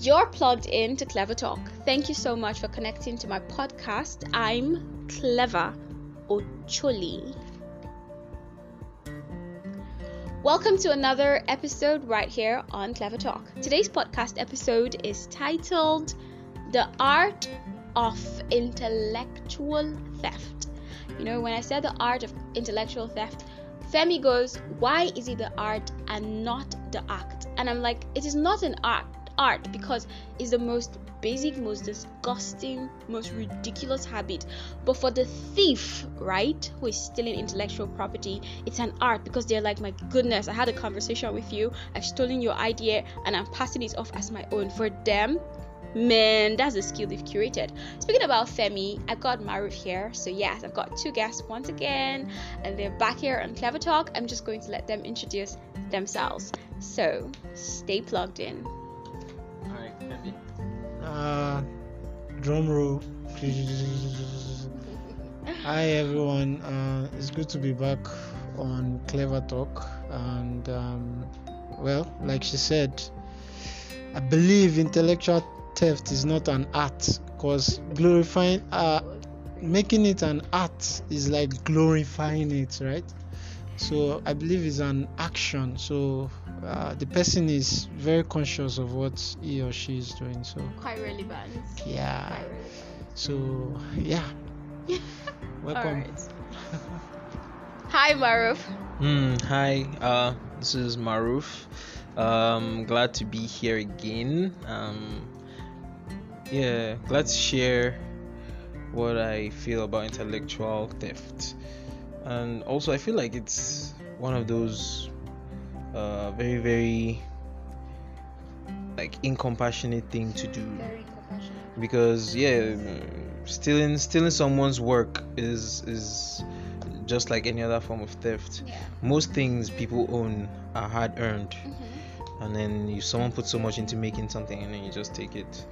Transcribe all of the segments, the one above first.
You're plugged in to Klevar Talk. Thank you so much for connecting to my podcast. I'm Klevar Ocholi. Welcome to another episode right here on Klevar Talk. Today's podcast episode is titled The Art of Intellectual Theft. You know, when I said the art of intellectual theft, Femi goes, Why is it the art and not the act? And I'm like, It is not an art art because it's the most basic, most disgusting, most ridiculous habit. But for the thief, right, who is stealing intellectual property, it's an art because they're like, my goodness, I had a conversation with you, I've stolen your idea, and I'm passing it off as my own. For them, man, that's a skill they've curated. Speaking about Femi, I've got Maroof here. So, yes, I've got two guests once again, and they're back here on Klevar Talk. I'm just going to let them introduce themselves. So, stay plugged in. Uh, drum roll. Hi everyone. Uh, it's good to be back on Klevar Talk, and um, well, like she said, I believe intellectual theft is not an art because glorifying, uh, making it an art is like glorifying it, right? So I believe it's an action. So uh, the person is very conscious of what he or she is doing. So quite relevant. Yeah. Quite relevant. So yeah. Welcome. hi, Maroof. Mm, hi, uh, this is Maroof. Um, glad to be here again. Um, yeah, glad to share what I feel about intellectual theft and also I feel like it's one of those uh, very very like incompassionate thing to do because yeah stealing stealing someone's work is is just like any other form of theft yeah. most things people own are hard earned mm-hmm. and then if someone puts so much into making something and then you just take it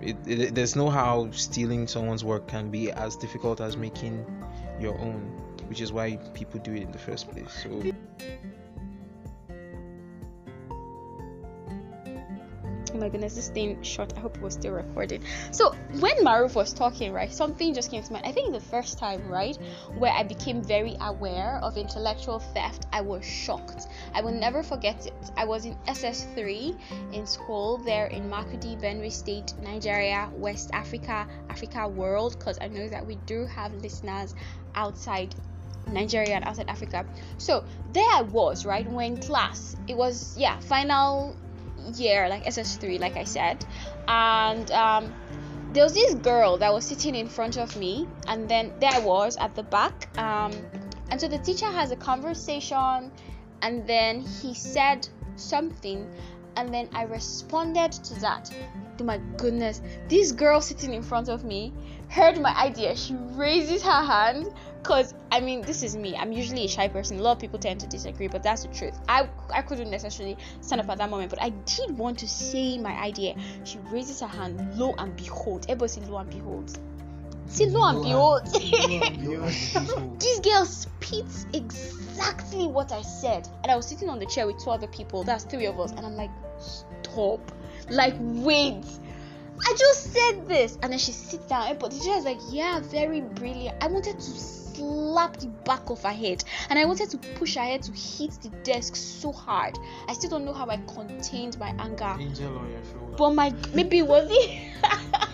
it, it, there's no how stealing someone's work can be as difficult as making your own, which is why people do it in the first place. So. Oh my goodness, this thing short. I hope it was still recording. So when Maroof was talking, right, something just came to mind. I think the first time, right, where I became very aware of intellectual theft, I was shocked. I will never forget it. I was in SS3 in school there in Makurdi, Benue State, Nigeria, West Africa, Africa world, because I know that we do have listeners outside Nigeria and outside Africa. So there I was, right? When class, it was yeah, final year, like SS3, like I said, and um, there was this girl that was sitting in front of me, and then there I was at the back. Um, and so the teacher has a conversation, and then he said something, and then I responded to that. Oh my goodness, this girl sitting in front of me heard my idea. She raises her hand because I mean, this is me. I'm usually a shy person. A lot of people tend to disagree, but that's the truth. I I couldn't necessarily stand up at that moment, but I did want to say my idea. She raises her hand. Lo and behold, everybody lo and behold. See, lo and behold. this girl spits exactly what I said, and I was sitting on the chair with two other people. That's three of us, and I'm like, stop. Like, wait. I just said this. And then she sits down. But the teacher is like, yeah, very brilliant. I wanted to slap the back of her head. And I wanted to push her head to hit the desk so hard. I still don't know how I contained my anger. Angel on your shoulder. But my, maybe it was it.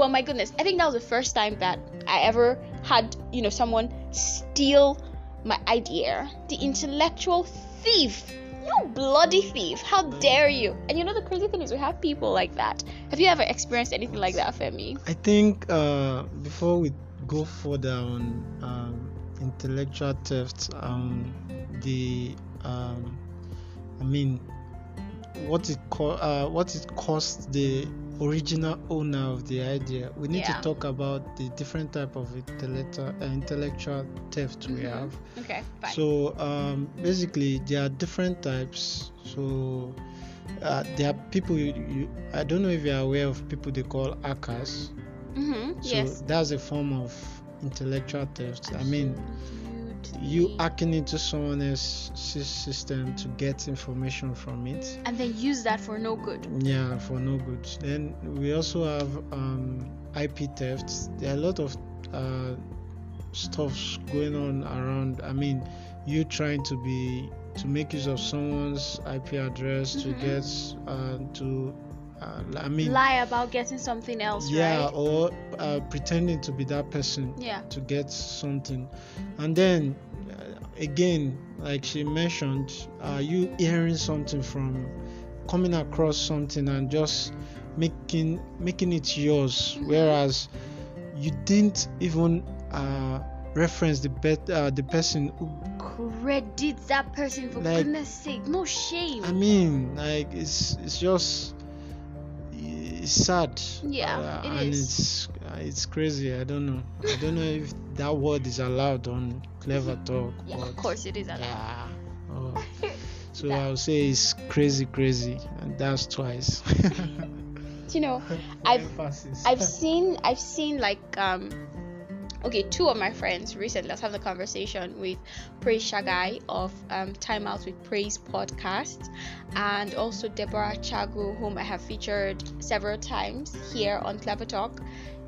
but my goodness, I think that was the first time that I ever had, you know, someone steal my idea. The intellectual thief. You bloody thief. How dare you? And you know the crazy thing is we have people like that. Have you ever experienced anything like that femi? I think uh, before we go further on um, intellectual theft um, the um, i mean what it co- uh, what it cost the original owner of the idea. We need Yeah. to talk about the different type of intellectual uh, intellectual theft we Mhm. have. Okay fine. So um, basically there are different types. So uh, there are people you, you i don't know if you're aware of people they call hackers. Mm-hmm. so yes. that's a form of intellectual theft. I mean you hacking into someone else's system to get information from it. And then use that for no good. Yeah for no good. Then we also have um, ip thefts. There are a lot of uh, stuffs going on around i mean you trying to be to make use of someone's ip address Mhm. to get uh, to uh, i mean lie about getting something else yeah right? or uh, pretending to be that person yeah. to get something. And then uh, again like she mentioned are you hearing something from coming across something and just making making it yours? Mhm. whereas you didn't even uh, reference the bet uh, the person who credit that person for Like- goodness sake no shame. I mean like it's it's just it's sad Yeah, uh, it and is. it's uh, it's crazy i don't know i don't know if that word is allowed on clever talk yeah but of course it is allowed. yeah oh. so That- i'll say it's crazy crazy and that's twice you know I've- I've seen I've seen like um okay two of my friends recently I was having a conversation with Praise Shagai of um, Time Out with Praise podcast. And also Deborah Chago whom I have featured several times here on Klevar Talk.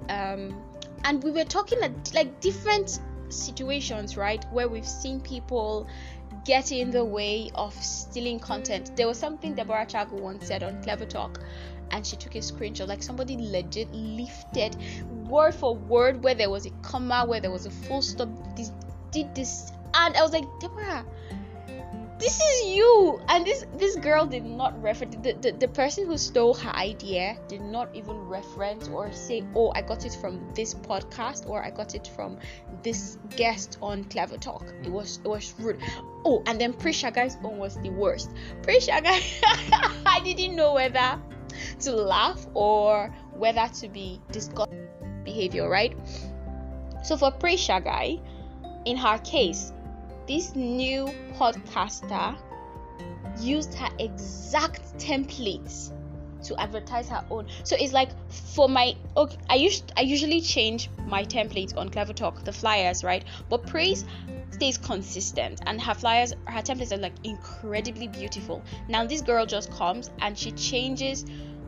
Um, and we were talking at like different situations right? Where we've seen people get in the way of stealing content. There was something Deborah Chago once said on Klevar Talk and she took a screenshot like somebody legit lifted word for word where there was a comma where there was a full stop this did this and i was like deborah this is you. And this this girl did not refer the, the, the person who stole her idea did not even reference or say oh i got it from this podcast or i got it from this guest on klevar talk. It mm. was it was rude. Oh and then Praise Shagai's own was the worst. Praise Shagai i didn't know whether to laugh or whether to be disgusted behavior, right? So for Praise Shagai, in her case, this new podcaster used her exact templates to advertise her own. So it's like for my okay, I used I usually change my templates on Klevar Talk, the flyers, right? But Praise stays consistent and her flyers her templates are like incredibly beautiful. Now this girl just comes and she changes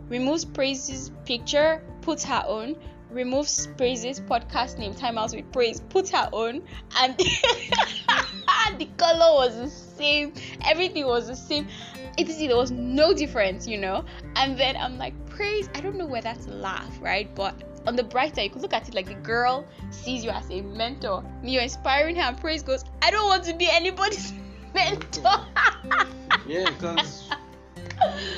removes Praise's picture, puts her own, removes Praise's podcast name, Time Out with Praise, put her own, and the color was the same, everything was the same. It is there was no difference, you know. And then I'm like, Praise, I don't know whether to laugh, right? But on the bright side, you could look at it like the girl sees you as a mentor. You're inspiring her, and Praise goes, I don't want to be anybody's mentor. Yeah, because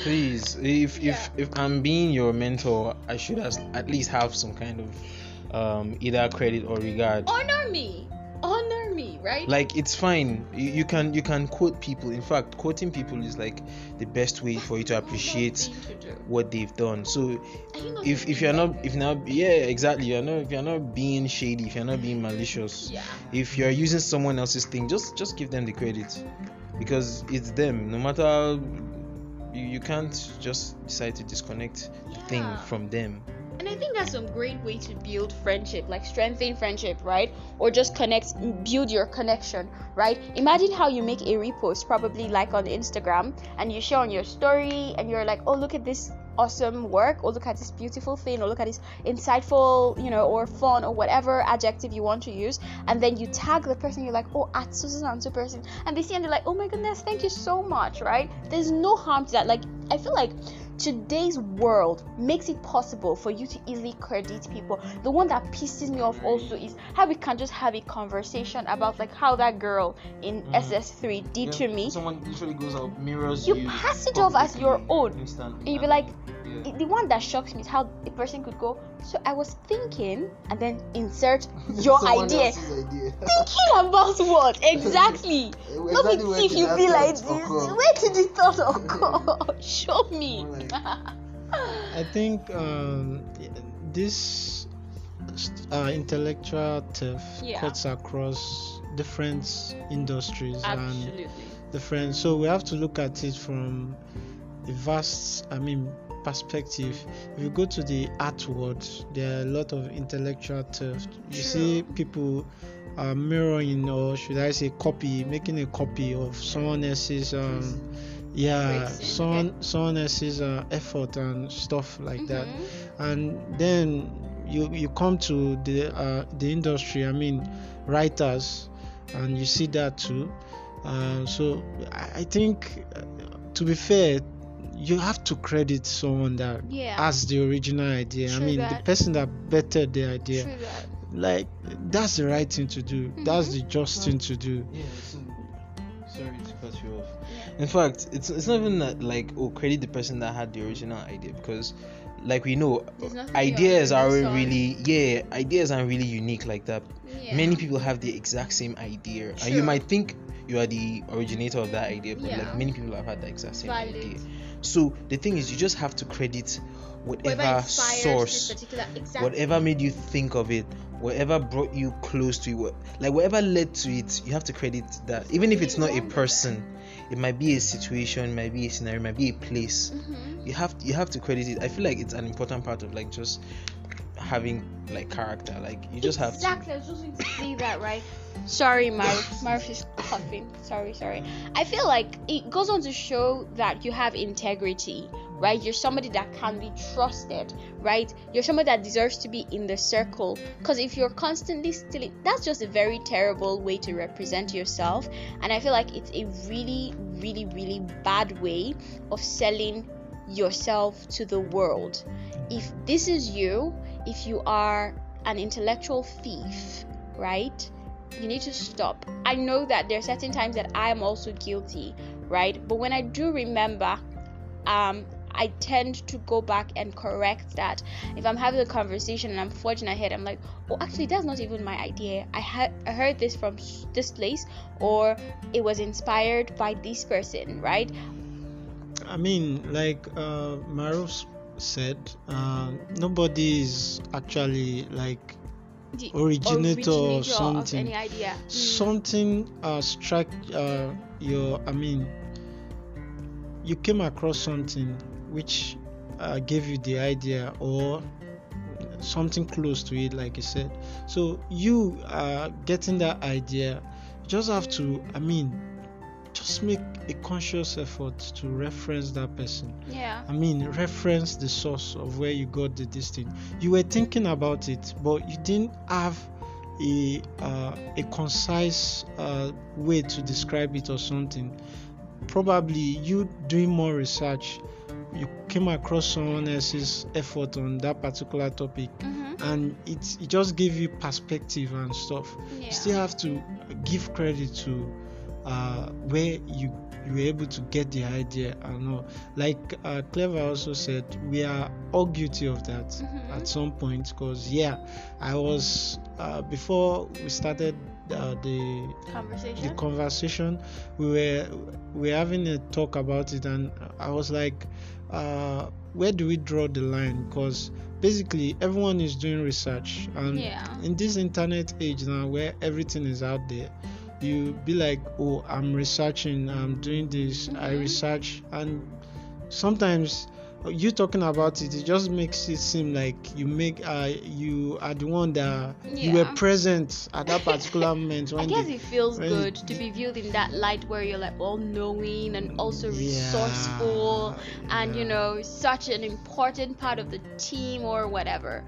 please, if Yeah. if if I'm being your mentor, I should at least have some kind of um either credit or regard. honor me honor me right Like it's fine. You, you can you can quote people. In fact, quoting people is like the best way for you to appreciate to what they've done. So not if if you're not if now yeah exactly you're not if you're not being shady if you're not being malicious yeah if you're using someone else's thing just just give them the credit because it's them no matter you, you can't just decide to disconnect the thing from them. And i think that's some great way to build friendship like strengthen friendship right? Or just connect build your connection right? Imagine how you make a repost probably like on instagram and you share on your story and you're like oh look at this awesome work or look at this beautiful thing or look at this insightful you know or fun or whatever adjective you want to use and then you tag the person you're like oh at susan and so person and they see and they're like oh my goodness thank you so much right? There's no harm to that. Like i feel like today's world makes it possible for you to easily credit people. The one that pisses me off also is how we can just have a conversation about like how that girl in Mhm. ss3 did to me. someone literally goes out mirrors You You pass it off as your own. instantly and you'd be like the one that shocks me is how a person could go so i was thinking and then insert your idea. thinking about what? Exactly. Let me see if you be like this. where did the thought occur? Show me I think um, this uh, intellectual theft Yeah. cuts across different industries and different. So we have to look at it from a vast, I mean, perspective. If you go to the art world, there are a lot of intellectual theft. You True. see people uh, mirroring or should I say copy, making a copy of someone else's um, yeah, Tracing, someone someone else's uh, effort and stuff like that, Mhm. and then you you come to the uh, the industry. I mean, writers, and you see that too. Uh, so I I think, uh, to be fair, you have to credit someone that Yeah. has the original idea. I True mean, the person that bettered the idea. True that. Like that's the right thing to do. That's Mhm. the just thing to do. Yeah, so, sorry to cut you off. In fact, it's it's not even that like oh credit the person that had the original idea because like we know ideas are really yeah ideas aren't really unique like that. Yeah. Many people have the exact same idea and you might think you are the originator of that idea but Yeah. like many people have had the exact same Valid. idea. So the thing is you just have to credit whatever, Whatever source exactly. whatever made you think of it whatever brought you close to it like whatever led to it you have to credit that even if it's not a person it might be a situation it might be a scenario it might be a place Mhm. you have you have to credit it i feel like it's an important part of like just having like character like you just have to exactly. I was just going to say that, right? Sorry, Maroof. Maroof is coughing. Sorry, sorry. I feel like it goes on to show that you have integrity, right? You're somebody that can be trusted, right? You're somebody that deserves to be in the circle. Because if you're constantly stealing, that's just a very terrible way to represent yourself. And I feel like it's a really, really, really bad way of selling yourself to the world. If this is you, if you are an intellectual thief, right? You need to stop. I know that there are certain times that I am also guilty, right? But when I do remember, um, I tend to go back and correct that. If I'm having a conversation and I'm forging ahead, I'm like, oh, actually, that's not even my idea. I had I heard this from this place, or it was inspired by this person, right? I mean, like uh, Maroof said, uh, nobody is actually like The Originator of of something. any idea. Mm. something uh, struck uh, your. I mean, you came across something which uh, gave you the idea or something close to it, like you said. So you uh, getting that idea, you just have to. I mean, just make a conscious effort to reference that person. Yeah. I mean, reference the source of where you got the this thing. You were thinking about it, but you didn't have a uh, a concise uh, way to describe it or something. Probably you doing more research, you came across someone else's effort on that particular topic, Mm-hmm. and it it just gave you perspective and stuff Yeah. you still have to give credit to uh, where you you were able to get the idea and all. Like uh, Klevar also said, we are all guilty of that Mhm. at some point. Because yeah, I was uh, before we started uh, the the Conversation. conversation we were we were having a talk about it and i was like uh, where do we draw the line because basically everyone is doing research and Yeah. in this internet age now where everything is out there you be like oh i'm researching i'm doing this i Mhm. research and sometimes you talking about it it just makes it seem like you make uh you are the one that you were present at that particular moment when I guess the- it feels good to be viewed in that light where you're like all knowing and also Yeah, resourceful and you know such an important part of the team or whatever.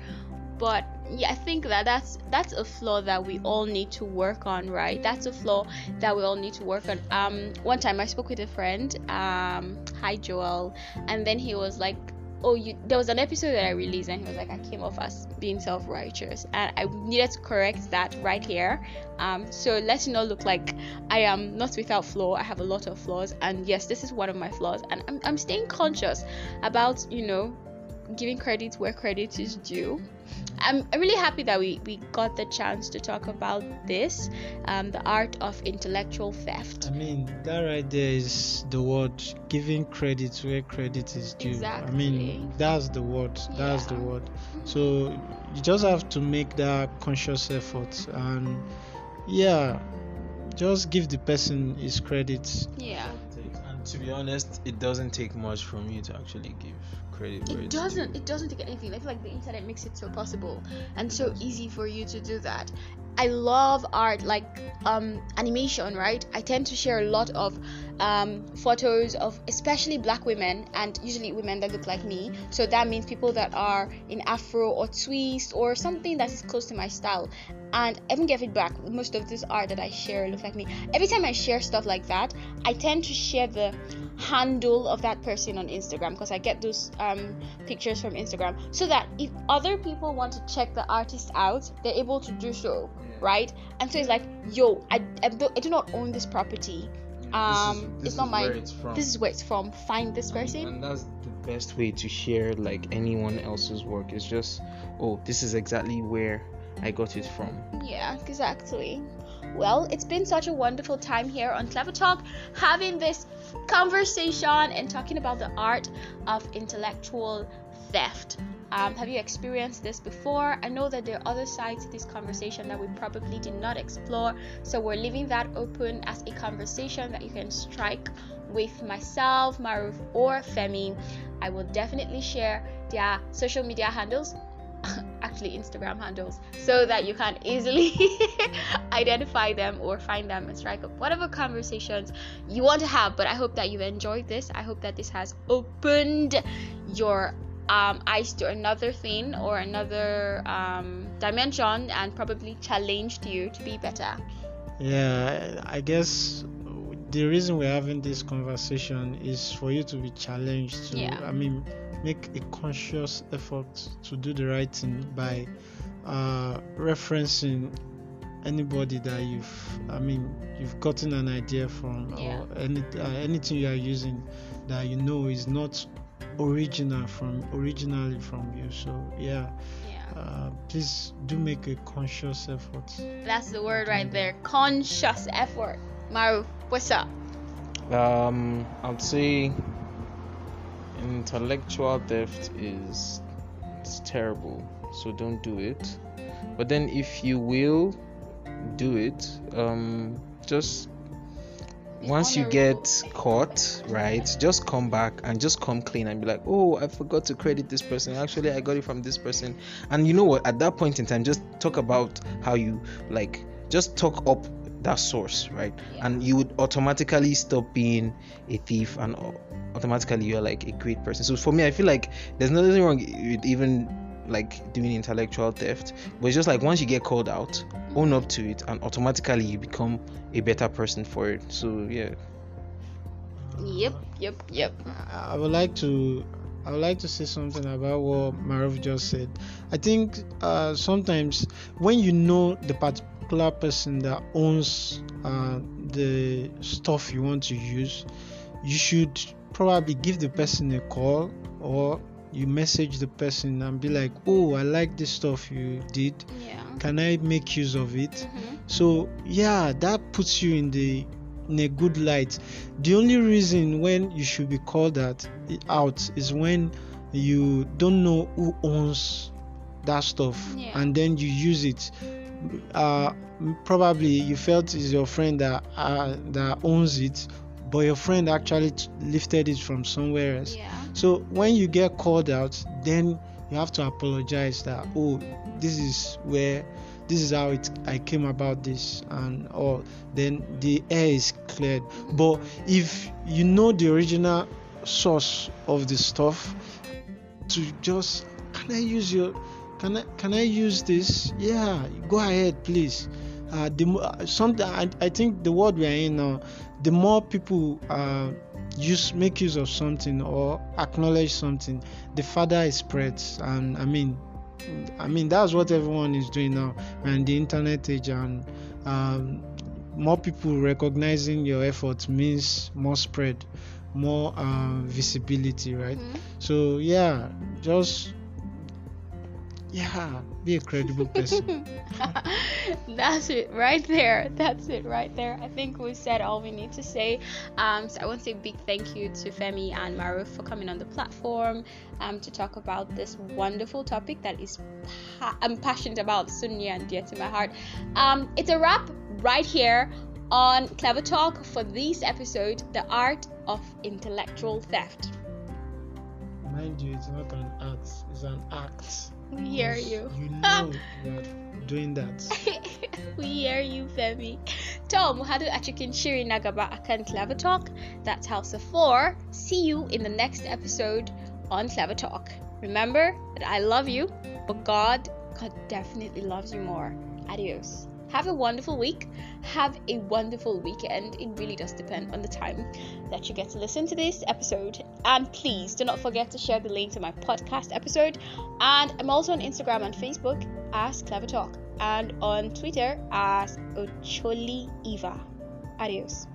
But yeah, I think that that's that's a flaw that we all need to work on, right? That's a flaw that we all need to work on. Um, one time I spoke with a friend, um, hi Joel, and then he was like, "Oh, you." There was an episode that I released, and he was like, "I came off as being self-righteous," and I needed to correct that right here. Um, so let it not look like I am not without flaw. I have a lot of flaws, and yes, this is one of my flaws, and I'm I'm staying conscious about you know giving credit where credit is due. I'm, I'm really happy that we, we got the chance to talk about this, um, the art of intellectual theft. I mean, that right there is the word giving credit where credit is due. Exactly. I mean, that's the word. That's the word. So you just have to make that conscious effort and yeah, just give the person his credit. Yeah. And to be honest, it doesn't take much from you to actually give credit it doesn't it doesn't take anything. I feel like the internet makes it so possible and so easy for you to do that. I love art like um animation right? I tend to share a lot of um photos of especially black women and usually women that look like me so that means people that are in afro or twist or something that is close to my style and I even get feedback. Most of this art that I share look like me. Every time I share stuff like that, I tend to share the handle of that person on Instagram because I get those um, pictures from Instagram, so that if other people want to check the artist out, they're able to do so, right? And so it's like, yo, I, I, do, I do not own this property. Um, this it's not my. it's. This is where it's from. Find this person. and that's the best way to share like anyone else's work is just oh this is exactly where i got it from Yeah, exactly. Well, it's been such a wonderful time here on Klevar Talk, having this conversation and talking about the art of intellectual theft. Um, have you experienced this before? I know that there are other sides to this conversation that we probably did not explore, so we're leaving that open as a conversation that you can strike with myself, Maroof, or Femi. I will definitely share their social media handles actually Instagram handles so that you can easily identify them or find them and strike up whatever conversations you want to have. But I hope that you've enjoyed this. I hope that this has opened your um, eyes to another thing or another um, dimension and probably challenged you to be better. Yeah, I guess the reason we're having this conversation is for you to be challenged to, Yeah. I mean, make a conscious effort to do the right thing by uh, referencing anybody that you've, I mean, you've gotten an idea from Yeah. or any, uh, anything you are using that you know is not original from originally from you. So yeah, Yeah. uh, please do make a conscious effort. That's the word right there. Conscious effort. Maru, what's up? um i'd say intellectual theft is it's terrible so don't do it but then if you will do it um just Be once you get caught right just come back and just come clean and be like oh i forgot to credit this person. Actually i got it from this person. And you know what? At that point in time just talk about how you like just talk up that source right? Yeah. and you would automatically stop being a thief and automatically you're like a great person. So for me i feel like there's nothing wrong with even like doing intellectual theft but it's just like once you get called out own up to it and automatically you become a better person for it so yeah Yep, yep, yep. I would like to I would like to say something about what Maroof just said. I think uh, sometimes when you know the particular person that owns uh, the stuff you want to use, you should probably give the person a call or you message the person and be like, "Oh, I like this stuff you did. Yeah. Can I make use of it?" Mhm. So yeah, that puts you in the in a good light. The only reason when you should be called out out is when you don't know who owns that stuff Yeah. and then you use it. Uh, probably you felt it's your friend that uh, that owns it, but your friend actually t- lifted it from somewhere else. Yeah. So when you get called out, then you have to apologize that oh, this is where this is how it I came about this and or then the air is cleared. But if you know the original source of the stuff, to just can I use your can I can I use this? Yeah, go ahead, please. Uh, the uh, something I, I think the world we are in now, the more people uh, use make use of something or acknowledge something, the further it spreads. And I mean, I mean that's what everyone is doing now. We're the internet age, and um, more people recognizing your efforts means more spread, more uh, visibility, right? Mhm. So yeah, just yeah, be a credible person. That's it right there. That's it right there. I think we said all we need to say. Um, so I want to say a big thank you to Femi and Maroof for coming on the platform um, to talk about this wonderful topic that is pa- I'm passionate about, so near and dear to my heart. Um, it's a wrap right here on Klevar Talk for this episode, the art of intellectual theft. mind you, it's not an art, it's an act. We hear you. You know you're doing that. we hear you, Femi. Tom, how do a chicken shiri nagaba akan Klevar Talk? That's House of Four. See you in the next episode on Klevar Talk. Remember that I love you, but God, God definitely loves you more. Adios. Have a wonderful week. Have a wonderful weekend. It really does depend on the time that you get to listen to this episode. And please do not forget to share the link to my podcast episode. And I'm also on Instagram and Facebook as Klevar Talk and on Twitter as Ocholi Eva. Adios.